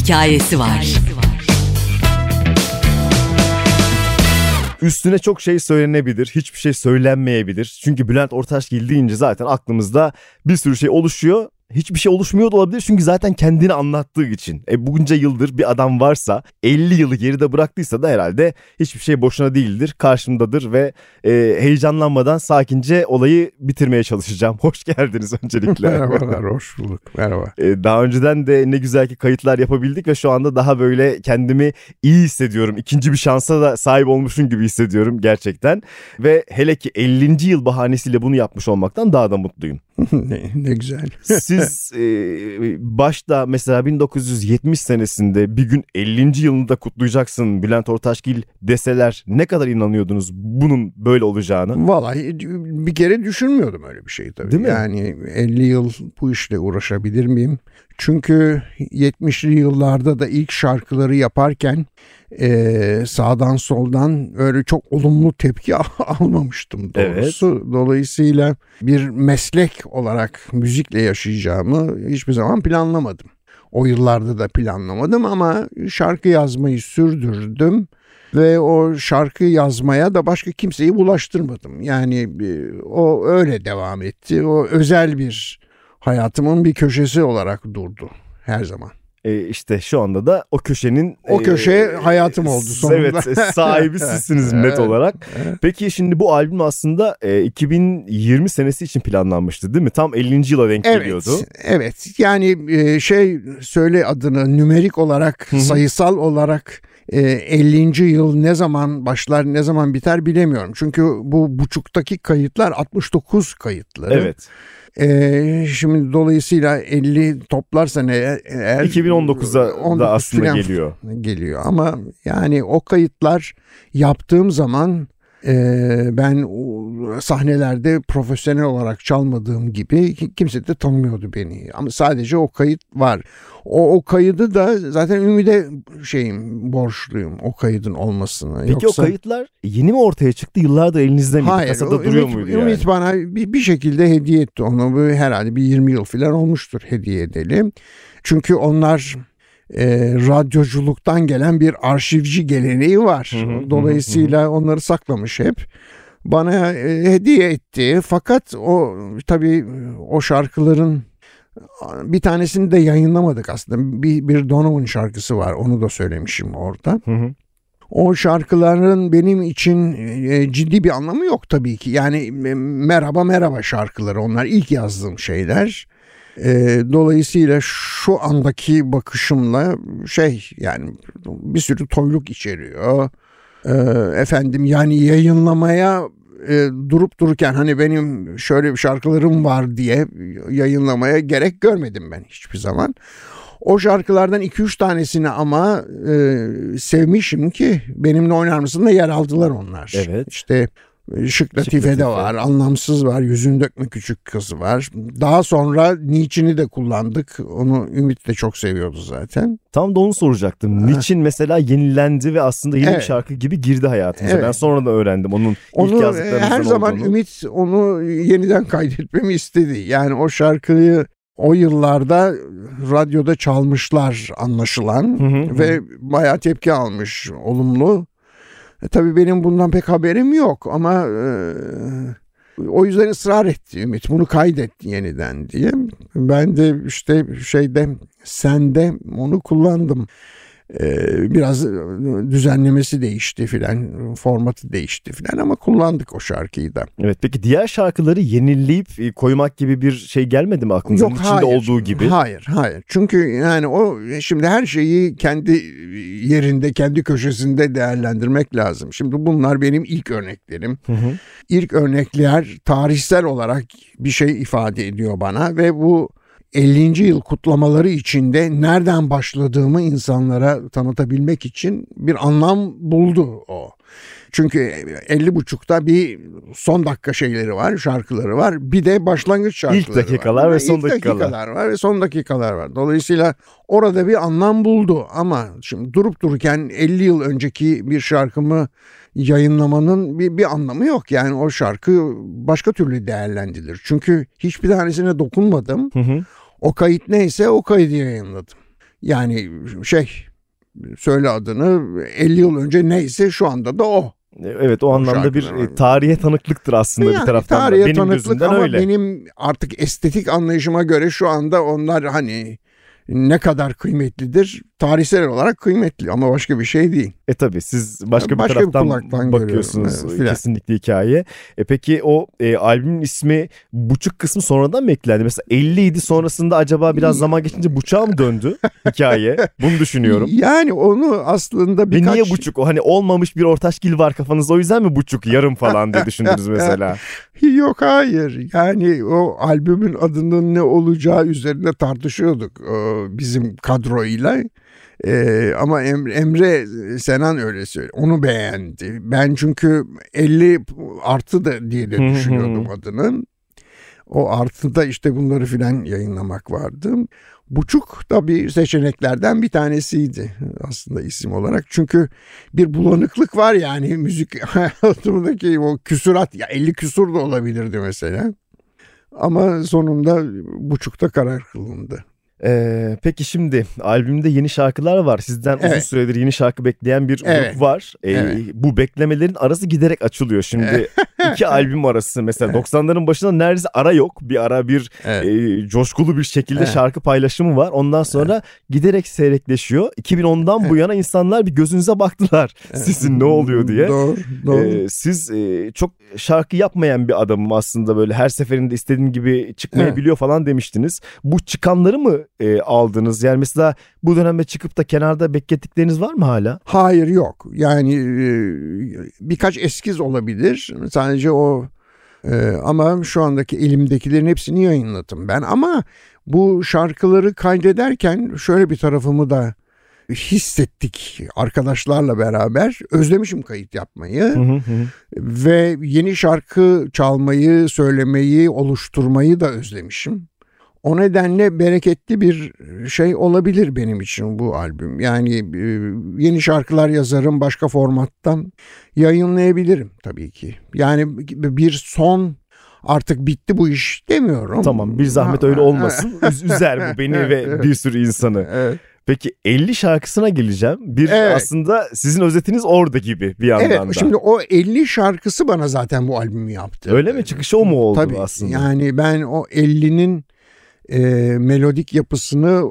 hikayesi var. Üstüne çok şey söylenebilir, hiçbir şey söylenmeyebilir. Çünkü Bülent Ortaçgil deyince zaten aklımızda bir sürü şey oluşuyor hiçbir şey oluşmuyor da olabilir çünkü zaten kendini anlattığı için. E bunca yıldır bir adam varsa 50 yılı geride bıraktıysa da herhalde hiçbir şey boşuna değildir. Karşımdadır ve e, heyecanlanmadan sakince olayı bitirmeye çalışacağım. Hoş geldiniz öncelikle. Merhabalar, hoş bulduk. Merhaba. E, daha önceden de ne güzel ki kayıtlar yapabildik ve şu anda daha böyle kendimi iyi hissediyorum. İkinci bir şansa da sahip olmuşum gibi hissediyorum gerçekten. Ve hele ki 50. yıl bahanesiyle bunu yapmış olmaktan daha da mutluyum. ne, ne güzel. Siz e, başta mesela 1970 senesinde bir gün 50. yılını da kutlayacaksın Bülent Ortaçgil deseler ne kadar inanıyordunuz bunun böyle olacağını? Vallahi bir kere düşünmüyordum öyle bir şey tabii. Değil mi? Yani 50 yıl bu işle uğraşabilir miyim? Çünkü 70'li yıllarda da ilk şarkıları yaparken e, sağdan soldan öyle çok olumlu tepki almamıştım doğrusu. Evet. Dolayısıyla bir meslek olarak müzikle yaşayacağımı hiçbir zaman planlamadım. O yıllarda da planlamadım ama şarkı yazmayı sürdürdüm ve o şarkı yazmaya da başka kimseyi bulaştırmadım. Yani e, o öyle devam etti. O özel bir hayatımın bir köşesi olarak durdu her zaman. E işte şu anda da o köşenin o köşe e, hayatım oldu sonunda. Evet e, sahibi sizsiniz net olarak. Peki şimdi bu albüm aslında e, 2020 senesi için planlanmıştı değil mi? Tam 50. yıla denk evet, geliyordu. Evet yani e, şey söyle adını nümerik olarak sayısal olarak 50. yıl ne zaman başlar ne zaman biter bilemiyorum. Çünkü bu buçuktaki kayıtlar 69 kayıtları. Evet. Ee, şimdi dolayısıyla 50 toplarsa ne eğer 2019'a da aslında geliyor. Geliyor ama yani o kayıtlar yaptığım zaman e, ben sahnelerde profesyonel olarak çalmadığım gibi kimse de tanımıyordu beni. Ama sadece o kayıt var. O, o kaydı da zaten Ümit'e şeyim borçluyum o kaydın olmasına. Peki Yoksa... o kayıtlar yeni mi ortaya çıktı? Yıllardır elinizde miydi? Hayır. Kasada duruyor Ümit, muydu yani? Ümit bana bir, bir şekilde hediye etti onu. Herhalde bir 20 yıl falan olmuştur hediye edelim. Çünkü onlar e, radyoculuktan gelen bir arşivci geleneği var. Dolayısıyla onları saklamış hep bana e, hediye etti. Fakat o tabii o şarkıların bir tanesini de yayınlamadık aslında. Bir, bir Donovan şarkısı var. Onu da söylemişim orada. Hı hı. O şarkıların benim için e, ciddi bir anlamı yok tabii ki. Yani e, merhaba merhaba şarkıları onlar ilk yazdığım şeyler. E, dolayısıyla şu andaki bakışımla şey yani bir sürü toyluk içeriyor. efendim yani yayınlamaya e, durup dururken hani benim şöyle bir şarkılarım var diye yayınlamaya gerek görmedim ben hiçbir zaman. O şarkılardan 2-3 tanesini ama e, sevmişim ki benimle oynar mısın da yer aldılar onlar. Evet. İşte Şık Latife de var, Anlamsız var, Yüzün Dökme Küçük Kızı var. Daha sonra Niçin'i de kullandık. Onu Ümit de çok seviyordu zaten. Tam da onu soracaktım. Niçin mesela yenilendi ve aslında yeni evet. bir şarkı gibi girdi hayatımıza. Evet. Ben sonra da öğrendim onun onu, ilk yazdıklarımızdan Her zaman olduğunu. Ümit onu yeniden kaydetmemi istedi. Yani o şarkıyı o yıllarda radyoda çalmışlar anlaşılan hı hı, ve hı. bayağı tepki almış olumlu. E, tabii benim bundan pek haberim yok ama e, o yüzden ısrar etti Ümit bunu kaydet yeniden diye. Ben de işte şeyde sende onu kullandım. Ee, biraz düzenlemesi değişti filan, formatı değişti filan ama kullandık o şarkıyı da. Evet peki diğer şarkıları yenileyip e, koymak gibi bir şey gelmedi mi aklınıza? Yok, içinde hayır, olduğu gibi. Hayır, hayır. Çünkü yani o şimdi her şeyi kendi yerinde, kendi köşesinde değerlendirmek lazım. Şimdi bunlar benim ilk örneklerim. Hı hı. İlk örnekler tarihsel olarak bir şey ifade ediyor bana ve bu 50. yıl kutlamaları içinde nereden başladığımı insanlara tanıtabilmek için bir anlam buldu o. Çünkü 50 buçukta bir son dakika şeyleri var, şarkıları var. Bir de başlangıç şarkıları İlk dakikalar var. ve son İlk dakikalar. dakikalar var ve son dakikalar var. Dolayısıyla orada bir anlam buldu ama şimdi durup dururken 50 yıl önceki bir şarkımı yayınlamanın bir, bir anlamı yok. Yani o şarkı başka türlü değerlendirilir. Çünkü hiçbir tanesine dokunmadım. Hı hı. O kayıt neyse o kaydı yayınladım. Yani şey söyle adını 50 yıl önce neyse şu anda da o. Evet o anlamda bir şarkılar. e, tarihe tanıklıktır aslında Yani bir taraftan da. tarihe Benim tanıklık ama öyle. benim artık estetik anlayışıma göre şu anda onlar hani ne kadar kıymetlidir? Tarihsel olarak kıymetli ama başka bir şey değil. E tabi siz başka bir Başka bir taraftan kulaktan bakıyorsunuz evet, filan. kesinlikle hikaye. E peki o e, albümün ismi buçuk kısmı sonradan mı eklendi? Mesela 50 idi sonrasında acaba biraz zaman geçince buçuğa mı döndü hikaye? Bunu düşünüyorum. Yani onu aslında Ve birkaç... niye buçuk? O hani olmamış bir ortaşgil var kafanızda o yüzden mi buçuk yarım falan diye düşündünüz mesela? Yok hayır. Yani o albümün adının ne olacağı üzerinde tartışıyorduk e, bizim kadroyla. E, ama Em- Emre Senan öyle söyledi. Onu beğendi. Ben çünkü 50 artı da diye de düşünüyordum adının. O artıda işte bunları filan yayınlamak vardı. Buçuk da bir seçeneklerden bir tanesiydi aslında isim olarak. Çünkü bir bulanıklık var yani müzik hayatımdaki o küsurat ya 50 küsur da olabilirdi mesela. Ama sonunda buçukta karar kılındı. Ee, peki şimdi albümde yeni şarkılar var. Sizden uzun Evet. süredir yeni şarkı bekleyen bir Evet. grup var. Ee, Evet. Bu beklemelerin arası giderek açılıyor. Şimdi iki albüm arası mesela 90'ların başında neredeyse ara yok. Bir ara bir Evet. e, coşkulu bir şekilde Evet. şarkı paylaşımı var. Ondan sonra giderek seyrekleşiyor. 2010'dan bu yana insanlar bir gözünüze baktılar. Sizin ne oluyor diye. Doğru, doğru. Ee, siz e, çok şarkı yapmayan bir adamım aslında böyle her seferinde istediğim gibi çıkmayabiliyor falan demiştiniz. Bu çıkanları mı e, aldınız? Yani mesela bu dönemde çıkıp da kenarda beklettikleriniz var mı hala? Hayır yok. Yani e, birkaç eskiz olabilir. Sadece o e, ama şu andaki elimdekilerin hepsini yayınladım ben. Ama bu şarkıları kaydederken şöyle bir tarafımı da hissettik arkadaşlarla beraber. Özlemişim kayıt yapmayı Hı hı hı. ve yeni şarkı çalmayı, söylemeyi, oluşturmayı da özlemişim. O nedenle bereketli bir şey olabilir benim için bu albüm. Yani e, yeni şarkılar yazarım başka formattan yayınlayabilirim tabii ki. Yani bir son artık bitti bu iş demiyorum. Tamam bir zahmet öyle olmasın. Üz- üzer bu beni ve bir sürü insanı. Evet. Peki 50 şarkısına geleceğim. Bir Evet. aslında sizin özetiniz orada gibi bir yandan Evet da. şimdi o 50 şarkısı bana zaten bu albümü yaptı. Öyle mi? Çıkışı o mu oldu Tabii aslında? yani ben o 50'nin e, melodik yapısını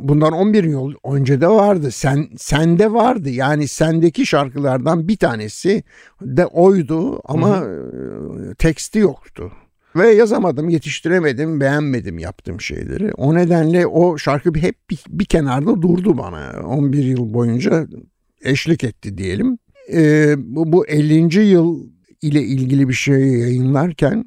bundan 11 yıl önce de vardı. Sen sende vardı. Yani sendeki şarkılardan bir tanesi de oydu ama e, teksti yoktu. Ve yazamadım, yetiştiremedim, beğenmedim yaptığım şeyleri. O nedenle o şarkı hep bir, bir kenarda durdu bana. 11 yıl boyunca eşlik etti diyelim. E, bu, bu 50. yıl ile ilgili bir şey yayınlarken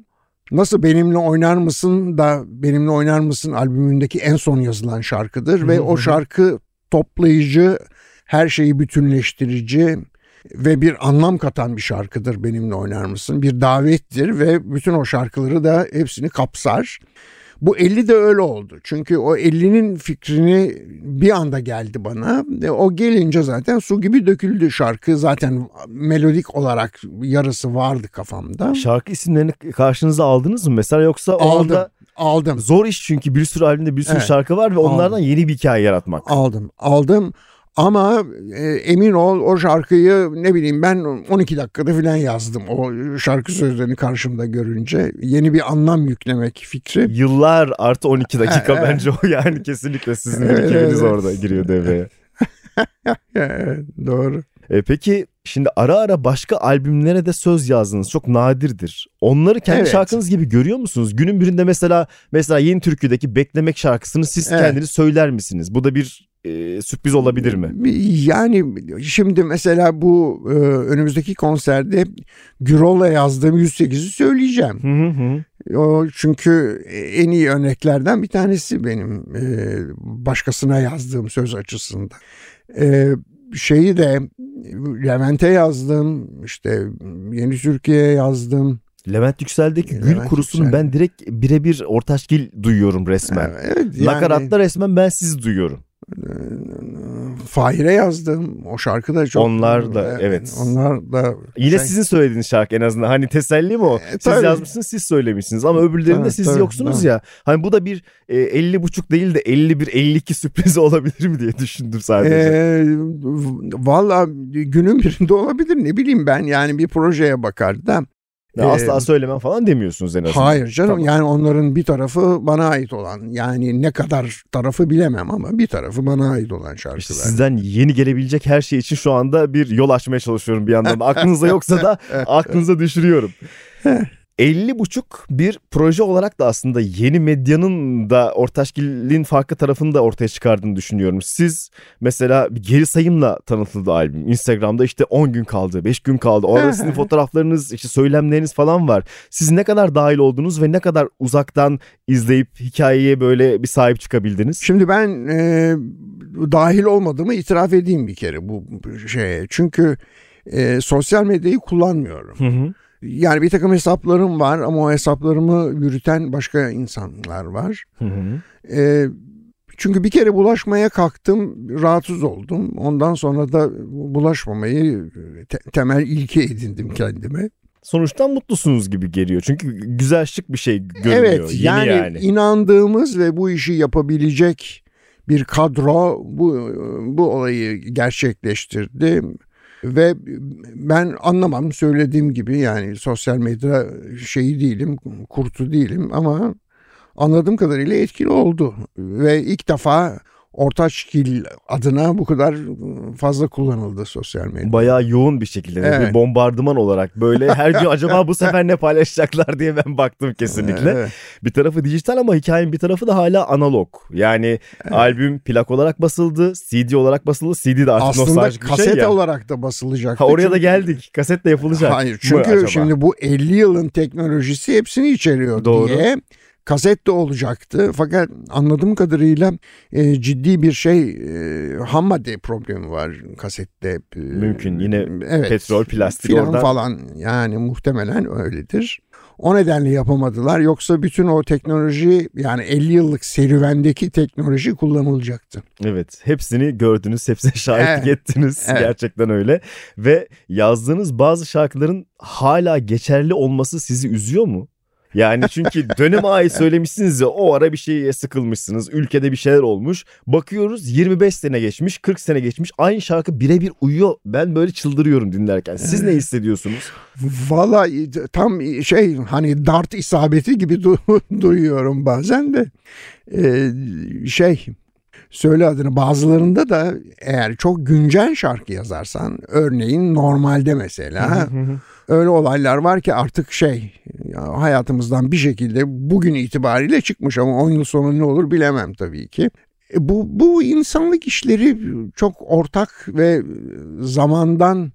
Nasıl Benimle Oynar Mısın da Benimle Oynar Mısın albümündeki en son yazılan şarkıdır ve Hı o şarkı toplayıcı, her şeyi bütünleştirici ve bir anlam katan bir şarkıdır Benimle Oynar Mısın. Bir davettir ve bütün o şarkıları da hepsini kapsar. Bu 50 de öyle oldu. Çünkü o 50'nin fikrini bir anda geldi bana. E, o gelince zaten su gibi döküldü şarkı. Zaten melodik olarak yarısı vardı kafamda. Şarkı isimlerini karşınıza aldınız mı mesela yoksa o Aldım. anda Aldım. zor iş çünkü bir sürü albümde bir sürü Evet. şarkı var ve onlardan yeni bir hikaye yaratmak. Aldım. Aldım. Ama e, emin ol o şarkıyı ne bileyim ben 12 dakikada falan yazdım. O şarkı sözlerini karşımda görünce yeni bir anlam yüklemek fikri. Yıllar artı 12 dakika bence o yani kesinlikle sizin Evet, evet. orada giriyor devreye. Evet, doğru. E, peki şimdi ara ara başka albümlere de söz yazdınız. Çok nadirdir. Onları kendi Evet. şarkınız gibi görüyor musunuz? Günün birinde mesela mesela Yeni Türkü'deki Beklemek şarkısını siz Evet. kendiniz söyler misiniz? Bu da bir e, sürpriz olabilir mi? Yani şimdi mesela bu e, önümüzdeki konserde Gürol'la yazdığım 108'i söyleyeceğim. Hı hı hı. O çünkü en iyi örneklerden bir tanesi benim e, başkasına yazdığım söz açısından. E, şeyi de Levent'e yazdım, işte Yeni Türkiye'ye yazdım. Levent Yüksel'deki Gül Kurusu'nu Yüksel. ben direkt birebir ortaçgil duyuyorum resmen. Evet, yani, Nakaratta resmen ben sizi duyuyorum. Fahir'e yazdım. O şarkı da çok... Onlar da, evet. Onlar da... Yine şey- sizin söylediğiniz şarkı en azından. Hani teselli mi o? E, siz tabii. yazmışsınız, siz söylemişsiniz. Ama öbürlerinde Tabii, siz tabii, yoksunuz tabii. ya. Hani bu da bir e, 50 buçuk değil de 51 52 sürprizi olabilir mi diye düşündüm sadece. Ee, Valla günün birinde olabilir ne bileyim ben yani bir projeye bakar da. Ya e, asla söylemem falan demiyorsunuz en azından. Hayır canım Tamam. yani onların bir tarafı bana ait olan yani ne kadar tarafı bilemem ama bir tarafı bana ait olan şarkılar. İşte sizden yeni gelebilecek her şey için şu anda bir yol açmaya çalışıyorum bir yandan. da. Aklınızda yoksa da aklınıza düşürüyorum. 50 buçuk bir proje olarak da aslında yeni medyanın da Ortaşgil'in farklı tarafını da ortaya çıkardığını düşünüyorum. Siz mesela bir geri sayımla tanıtıldı albüm. Instagram'da işte 10 gün kaldı, 5 gün kaldı. Orada sizin fotoğraflarınız, işte söylemleriniz falan var. Siz ne kadar dahil oldunuz ve ne kadar uzaktan izleyip hikayeye böyle bir sahip çıkabildiniz? Şimdi ben e, dahil olmadığımı itiraf edeyim bir kere bu şeye. Çünkü e, sosyal medyayı kullanmıyorum. Hı hı. Yani bir takım hesaplarım var ama o hesaplarımı yürüten başka insanlar var. Hı hı. E, çünkü bir kere bulaşmaya kalktım, rahatsız oldum. Ondan sonra da bulaşmamayı te- temel ilke edindim kendime. Sonuçtan mutlusunuz gibi geliyor. Çünkü güzel şık bir şey görünüyor. Evet Yeni yani, yani. inandığımız ve bu işi yapabilecek bir kadro bu bu olayı gerçekleştirdi ve ben anlamam söylediğim gibi yani sosyal medya şeyi değilim kurtu değilim ama anladığım kadarıyla etkili oldu. Ve ilk defa Ortaçgil adına bu kadar fazla kullanıldı sosyal medya. Bayağı yoğun bir şekilde Evet. bir bombardıman olarak böyle her gün acaba bu sefer ne paylaşacaklar diye ben baktım kesinlikle. Evet. Bir tarafı dijital ama hikayenin bir tarafı da hala analog. Yani albüm plak olarak basıldı, CD olarak basıldı. CD de artık Aslında nostaljik bir kaset şey ya. olarak da basılacaktı. Ha oraya da Çünkü- geldik. Kaset de yapılacak. Hayır çünkü şimdi bu 50 yılın teknolojisi hepsini içeriyor Doğru. diye kaset de olacaktı. Fakat anladığım kadarıyla e, ciddi bir şey e, ham madde problemi var kasette. E, Mümkün. Yine evet, petrol, plastik filan oradan. falan yani muhtemelen öyledir. O nedenle yapamadılar. Yoksa bütün o teknoloji yani 50 yıllık serüvendeki teknoloji kullanılacaktı. Evet hepsini gördünüz hepsine şahitlik Evet. ettiniz Evet. gerçekten öyle ve yazdığınız bazı şarkıların hala geçerli olması sizi üzüyor mu? Yani çünkü döneme ait söylemişsiniz ya o ara bir şeye sıkılmışsınız ülkede bir şeyler olmuş. Bakıyoruz 25 sene geçmiş 40 sene geçmiş aynı şarkı birebir uyuyor. Ben böyle çıldırıyorum dinlerken. Siz ne hissediyorsunuz? Valla tam şey hani dart isabeti gibi du- duyuyorum bazen de. Ee, şey söyle adını bazılarında da eğer çok güncel şarkı yazarsan örneğin normalde mesela öyle olaylar var ki artık şey ya hayatımızdan bir şekilde bugün itibariyle çıkmış ama 10 yıl sonra ne olur bilemem tabii ki. E, Bu, bu insanlık işleri çok ortak ve zamandan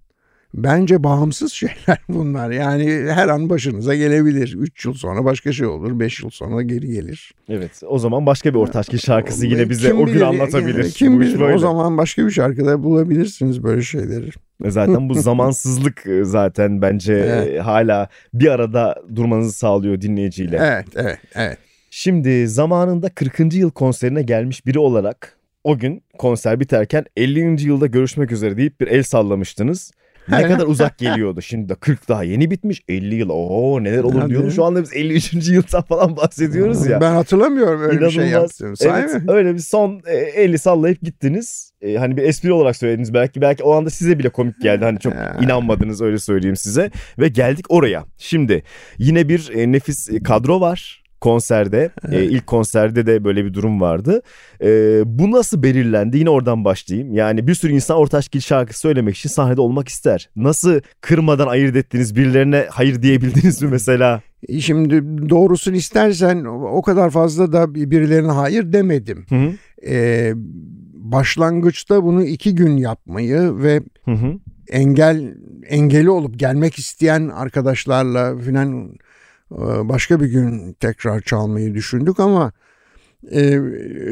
bence bağımsız şeyler bunlar. Yani her an başınıza gelebilir. 3 yıl sonra başka şey olur, 5 yıl sonra geri gelir. Evet o zaman başka bir Ortaçgil şarkısı yine bize Kim o gün bilir, anlatabilir. yani Kim Bu bilir böyle. o zaman başka bir şarkıda bulabilirsiniz böyle şeyleri. Zaten bu zamansızlık e, zaten bence Evet. e, hala bir arada durmanızı sağlıyor dinleyiciyle. Evet, evet, evet. Şimdi zamanında 40. yıl konserine gelmiş biri olarak o gün konser biterken 50. yılda görüşmek üzere deyip bir el sallamıştınız. Ne kadar uzak geliyordu. Şimdi de 40 daha yeni bitmiş 50 yıl. Oo neler olur Hadi. diyorduk. Şu anda biz 53. yıldan falan bahsediyoruz ya. Ben hatırlamıyorum öyle bir şey İnanılmaz. Sahi Evet mi? öyle bir son e, eli sallayıp gittiniz. E, hani bir espri olarak söylediniz belki. Belki o anda size bile komik geldi. Hani çok inanmadınız öyle söyleyeyim size. Ve geldik oraya. Şimdi yine bir e, nefis e, kadro var konserde. E, ilk konserde de böyle bir durum vardı. E, bu nasıl belirlendi? Yine oradan başlayayım. Yani bir sürü insan Ortaçgil şarkısı söylemek için sahnede olmak ister. Nasıl kırmadan ayırt ettiniz? Birilerine hayır diyebildiniz mi mesela? Şimdi doğrusunu istersen o kadar fazla da birilerine hayır demedim. Hı hı. Ee, başlangıçta bunu iki gün yapmayı ve Hı hı. engel engeli olup gelmek isteyen arkadaşlarla filan başka bir gün tekrar çalmayı düşündük ama e,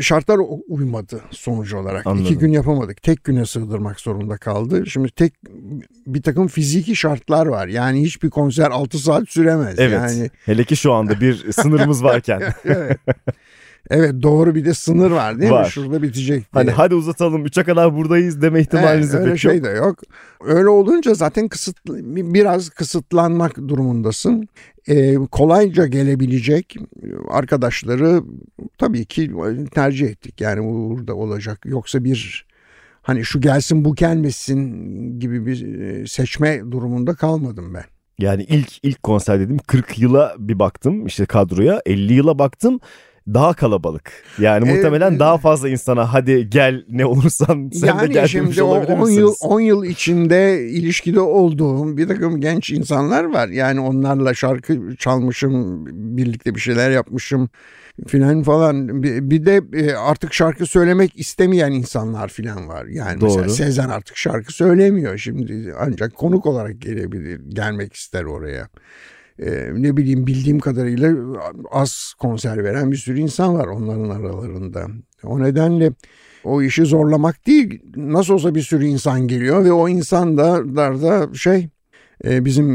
şartlar uymadı sonuç olarak. Anladım. İki gün yapamadık. Tek güne sığdırmak zorunda kaldı. Şimdi tek bir takım fiziki şartlar var. Yani hiçbir konser 6 saat süremez. Evet. Yani Hele ki şu anda bir sınırımız varken. evet. Evet doğru bir de sınır var değil Var. mi? Şurada bitecek diye. Hani hadi uzatalım 3'e kadar buradayız deme ihtimaliniz de Evet, öyle pek şey yok. de yok. Öyle olunca zaten kısıtlı biraz kısıtlanmak durumundasın. Ee, kolayca gelebilecek arkadaşları tabii ki tercih ettik. Yani burada olacak. Yoksa bir hani şu gelsin bu gelmesin gibi bir e, seçme durumunda kalmadım ben. Yani ilk ilk konser dedim 40 yıla bir baktım işte kadroya 50 yıla baktım daha kalabalık. Yani Ee, muhtemelen daha fazla insana hadi gel ne olursan sen de yani gel şimdi o olabilir 10 yıl misiniz? 10 yıl içinde ilişkide olduğum bir takım genç insanlar var. Yani onlarla şarkı çalmışım, birlikte bir şeyler yapmışım filan falan. Bir, de e, artık şarkı söylemek istemeyen insanlar filan var. Yani mesela Doğru. Sezen artık şarkı söylemiyor şimdi ancak konuk olarak gelebilir, gelmek ister oraya. Ne bileyim bildiğim kadarıyla az konser veren bir sürü insan var onların aralarında. O nedenle o işi zorlamak değil nasıl olsa bir sürü insan geliyor ve o insanlar da şey bizim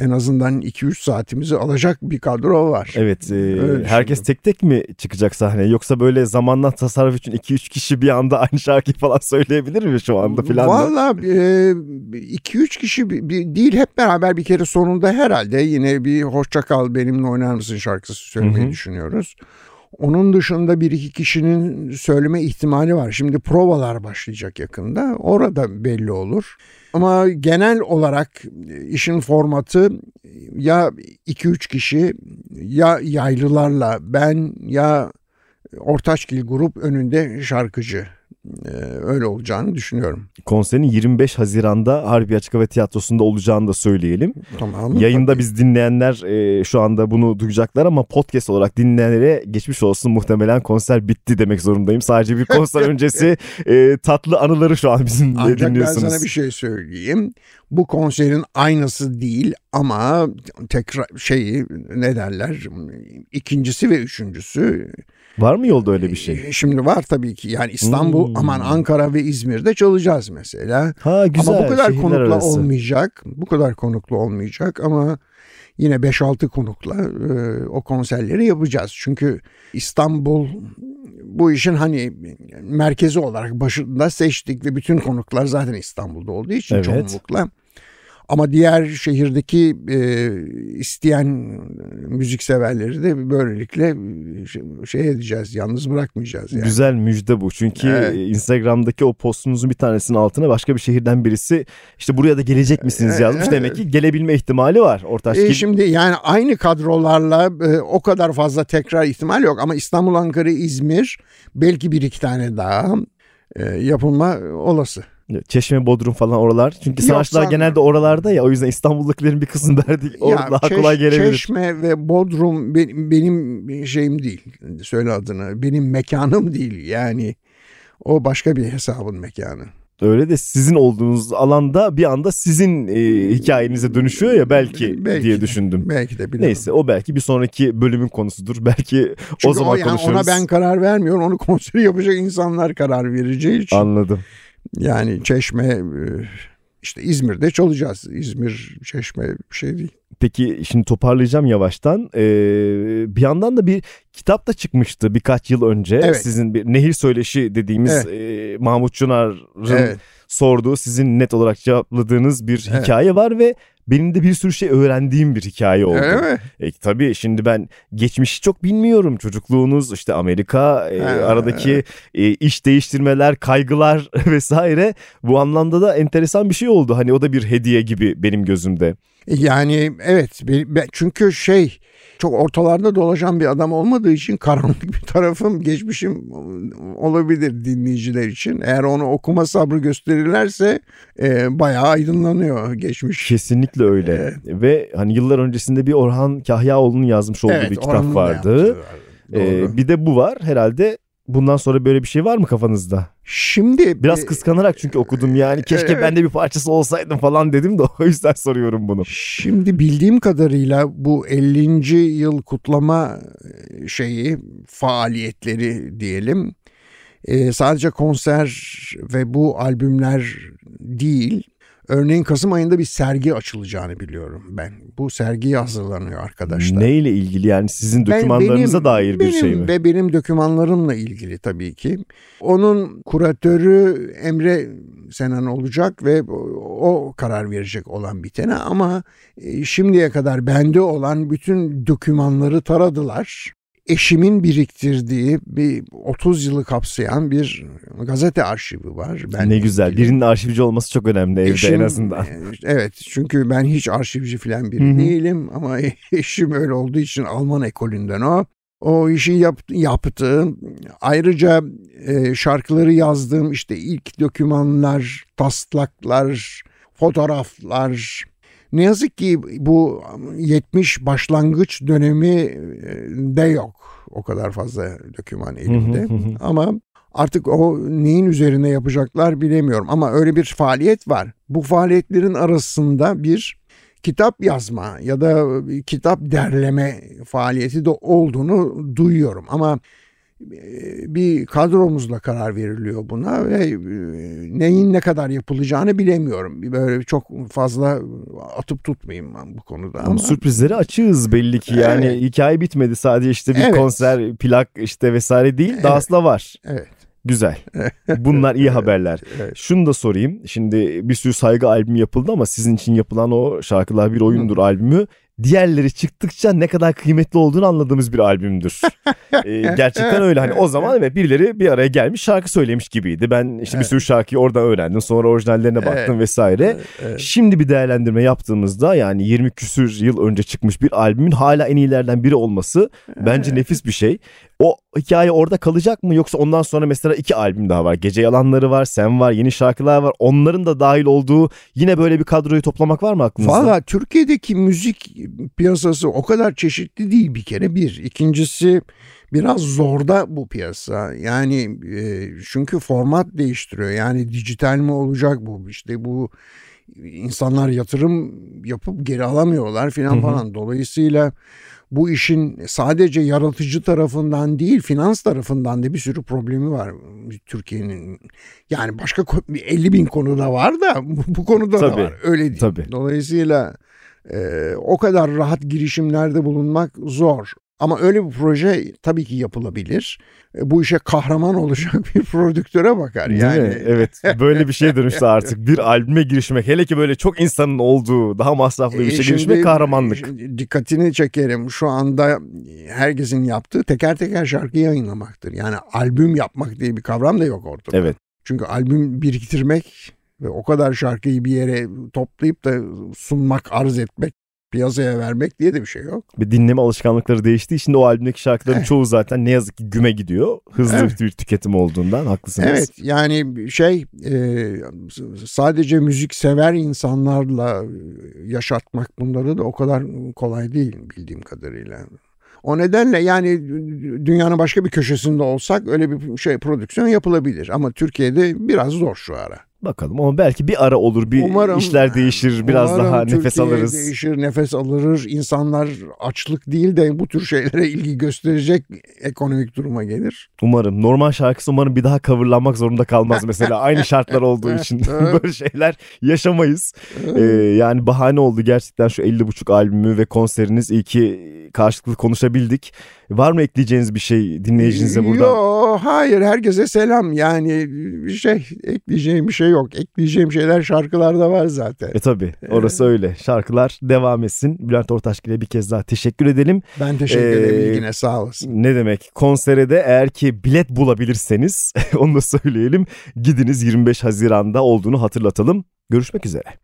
en azından 2-3 saatimizi alacak bir kadro var. Evet e, Öyle herkes düşündüm. tek tek mi çıkacak sahneye yoksa böyle zamandan tasarruf için 2-3 kişi bir anda aynı şarkıyı falan söyleyebilir mi şu anda filan? Valla 2-3 kişi bir- değil hep beraber bir kere sonunda herhalde yine bir hoşça kal benimle oynar mısın şarkısı söylemeyi Hı hı. düşünüyoruz. Onun dışında bir iki kişinin söyleme ihtimali var. Şimdi provalar başlayacak yakında. Orada belli olur. Ama genel olarak işin formatı ya 2-3 kişi ya yaylılarla ben ya Ortaçgil grup önünde şarkıcı. Ee, öyle olacağını düşünüyorum. Konserin 25 Haziran'da Harbi Açık Hava Tiyatrosu'nda olacağını da söyleyelim. Tamam. Yayında Tabii. biz dinleyenler e, şu anda bunu duyacaklar ama podcast olarak dinleyenlere geçmiş olsun muhtemelen konser bitti demek zorundayım. Sadece bir konser öncesi e, tatlı anıları şu an bizim Ancak ben dinliyorsunuz. sana bir şey söyleyeyim. Bu konserin aynısı değil ama tekrar şeyi ne derler ikincisi ve üçüncüsü Var mı yolda öyle bir şey? e, şimdi var tabii ki yani İstanbul Hmm. aman Ankara ve İzmir'de çalacağız mesela. Ha güzel. ama bu kadar konukla arası. olmayacak. Bu kadar konuklu olmayacak ama yine 5-6 konukla e, o konserleri yapacağız. Çünkü İstanbul bu işin hani merkezi olarak başında seçtik ve bütün konuklar zaten İstanbul'da olduğu için Evet. çoğunlukla. Ama diğer şehirdeki e, isteyen müzik severleri de böylelikle e, şey, edeceğiz, yalnız bırakmayacağız yani. Güzel müjde bu. Çünkü Evet. Instagram'daki o postunuzun bir tanesinin altına başka bir şehirden birisi işte buraya da gelecek misiniz yazmış. Demek ki gelebilme ihtimali var. Ortaç E, şimdi yani aynı kadrolarla e, o kadar fazla tekrar ihtimal yok ama İstanbul, Ankara, İzmir belki bir iki tane daha e, yapılma olası. Çeşme, Bodrum falan oralar. Çünkü Yok, sanatçılar sen- genelde oralarda ya. O yüzden İstanbul'dakilerin bir verdik. Orada Ya, daha Çeş- kolay gelebilir. Çeşme ve Bodrum be- benim şeyim değil. Söyle adını. Benim mekanım değil yani. O başka bir hesabın mekanı. Öyle de sizin olduğunuz alanda bir anda sizin e, hikayenize dönüşüyor ya belki, Belki diye düşündüm. Belki de bilemem. Neyse o belki bir sonraki bölümün konusudur. Belki Çünkü o zaman yani konuşuruz. ona ben karar vermiyorum. Onu konseri yapacak insanlar karar vereceği için. Anladım. Yani Çeşme e, işte İzmir'de çalacağız. İzmir, Çeşme bir şey değil. Peki şimdi toparlayacağım yavaştan. Ee, bir yandan da bir kitap da çıkmıştı birkaç yıl önce. Evet. Sizin bir Nehir Söyleşi dediğimiz e, Mahmut Çınar'ın Evet. sorduğu sizin net olarak cevapladığınız bir Evet. hikaye var ve benim de bir sürü şey öğrendiğim bir hikaye oldu. Öyle mi? E, tabii şimdi ben geçmişi çok bilmiyorum. Çocukluğunuz işte Amerika e, Ha. aradaki e, iş değiştirmeler, kaygılar vesaire bu anlamda da enteresan bir şey oldu. Hani o da bir hediye gibi benim gözümde. Yani evet çünkü şey çok ortalarda dolaşan bir adam olmadığı için karanlık bir tarafım geçmişim olabilir dinleyiciler için. Eğer onu okuma sabrı gösterirlerse e, bayağı aydınlanıyor geçmiş. Kesinlikle öyle. Ve hani yıllar öncesinde bir Orhan Kahyaoğlu'nun yazmış olduğu bir kitap vardı. Ee, bir de bu var. Herhalde bundan sonra böyle bir şey var mı kafanızda? Şimdi Biraz e, kıskanarak çünkü okudum yani. Keşke evet. ben de bir parçası olsaydım falan dedim de o yüzden soruyorum bunu. Şimdi bildiğim kadarıyla bu 50. yıl kutlama e, şeyi faaliyetleri diyelim e, sadece konser ve bu albümler değil Örneğin Kasım ayında bir sergi açılacağını biliyorum ben. Bu sergi hazırlanıyor arkadaşlar. Neyle ilgili yani sizin dokümanlarınıza benim, dair bir benim şey mi? Ve benim dokümanlarımla ilgili tabii ki. Onun kuratörü Emre Senan olacak ve o karar verecek olan bitene ama e, şimdiye kadar bende olan bütün dokümanları taradılar eşimin biriktirdiği bir 30 yılı kapsayan bir gazete arşivi var. Ben ne güzel. Ilgili. Birinin arşivci olması çok önemli evde eşim, en azından. E, evet çünkü ben hiç arşivci falan biri Hı-hı. değilim ama eşim öyle olduğu için Alman ekolünden o. O işi yap, yaptı. Ayrıca e, şarkıları yazdığım işte ilk dokümanlar, taslaklar, fotoğraflar, ne yazık ki bu 70 başlangıç dönemi e, de yok. O kadar fazla doküman elimde. Ama artık o neyin üzerine yapacaklar bilemiyorum. Ama öyle bir faaliyet var. Bu faaliyetlerin arasında bir kitap yazma ya da kitap derleme faaliyeti de olduğunu duyuyorum. Ama bir kadromuzla karar veriliyor buna ve e, neyin ne kadar yapılacağını bilemiyorum. Böyle çok fazla atıp tutmayayım ben bu konuda. Ama, ama sürprizleri açığız belli ki yani evet. hikaye bitmedi sadece işte bir evet. konser plak işte vesaire değil evet. dahası da var. Evet. Güzel. Bunlar iyi haberler. Evet. Şunu da sorayım. Şimdi bir sürü saygı albümü yapıldı ama sizin için yapılan o şarkılar bir oyundur albümü diğerleri çıktıkça ne kadar kıymetli olduğunu anladığımız bir albümdür. ee, gerçekten öyle hani o zaman evet birileri bir araya gelmiş şarkı söylemiş gibiydi. Ben işte bir sürü şarkıyı oradan öğrendim sonra orijinallerine baktım vesaire. Şimdi bir değerlendirme yaptığımızda yani 20 küsür yıl önce çıkmış bir albümün hala en iyilerden biri olması bence nefis bir şey. O hikaye orada kalacak mı yoksa ondan sonra mesela iki albüm daha var. Gece Yalanları var, Sen var, yeni şarkılar var. Onların da dahil olduğu yine böyle bir kadroyu toplamak var mı aklınızda? Valla Türkiye'deki müzik piyasası o kadar çeşitli değil bir kere bir. İkincisi biraz zorda bu piyasa. Yani e, çünkü format değiştiriyor. Yani dijital mi olacak bu? İşte bu insanlar yatırım yapıp geri alamıyorlar filan falan. Dolayısıyla bu işin sadece yaratıcı tarafından değil finans tarafından da bir sürü problemi var Türkiye'nin. Yani başka 50 bin konuda var da bu konuda tabii, da var öyle değil. Tabii. Dolayısıyla e, o kadar rahat girişimlerde bulunmak zor. Ama öyle bir proje tabii ki yapılabilir. E, bu işe kahraman olacak bir prodüktöre bakar. Yani evet böyle bir şey dönüşse artık bir albüme girişmek hele ki böyle çok insanın olduğu daha masraflı bir e, şey girişmek kahramanlık. Dikkatini çekerim şu anda herkesin yaptığı teker teker şarkı yayınlamaktır. Yani albüm yapmak diye bir kavram da yok ortada. Evet. Çünkü albüm biriktirmek ve o kadar şarkıyı bir yere toplayıp da sunmak, arz etmek piyasaya vermek diye de bir şey yok. Bir dinleme alışkanlıkları değiştiği için de o albümdeki şarkıların çoğu zaten ne yazık ki güme gidiyor. Hızlı evet. bir tüketim olduğundan haklısınız. Evet yani şey e, sadece müzik sever insanlarla yaşatmak bunları da o kadar kolay değil bildiğim kadarıyla. O nedenle yani dünyanın başka bir köşesinde olsak öyle bir şey prodüksiyon yapılabilir. Ama Türkiye'de biraz zor şu ara. Bakalım ama belki bir ara olur bir umarım, işler değişir biraz umarım daha Türkiye nefes alırız. değişir nefes alırır insanlar açlık değil de bu tür şeylere ilgi gösterecek ekonomik duruma gelir. Umarım normal şarkısı umarım bir daha coverlanmak zorunda kalmaz mesela aynı şartlar olduğu için böyle şeyler yaşamayız. ee, yani bahane oldu gerçekten şu 50.5 albümü ve konseriniz iyi ki karşılıklı konuşabildik. Var mı ekleyeceğiniz bir şey dinleyicinize burada? Yok hayır herkese selam yani bir şey ekleyeceğim bir şey yok. Ekleyeceğim şeyler şarkılarda var zaten. E tabi orası ee, öyle. Şarkılar devam etsin. Bülent Ortaçgil'e bir kez daha teşekkür edelim. Ben teşekkür ee, ederim ilgine sağ olasın. Ne demek konsere de eğer ki bilet bulabilirseniz onu da söyleyelim. Gidiniz 25 Haziran'da olduğunu hatırlatalım. Görüşmek üzere.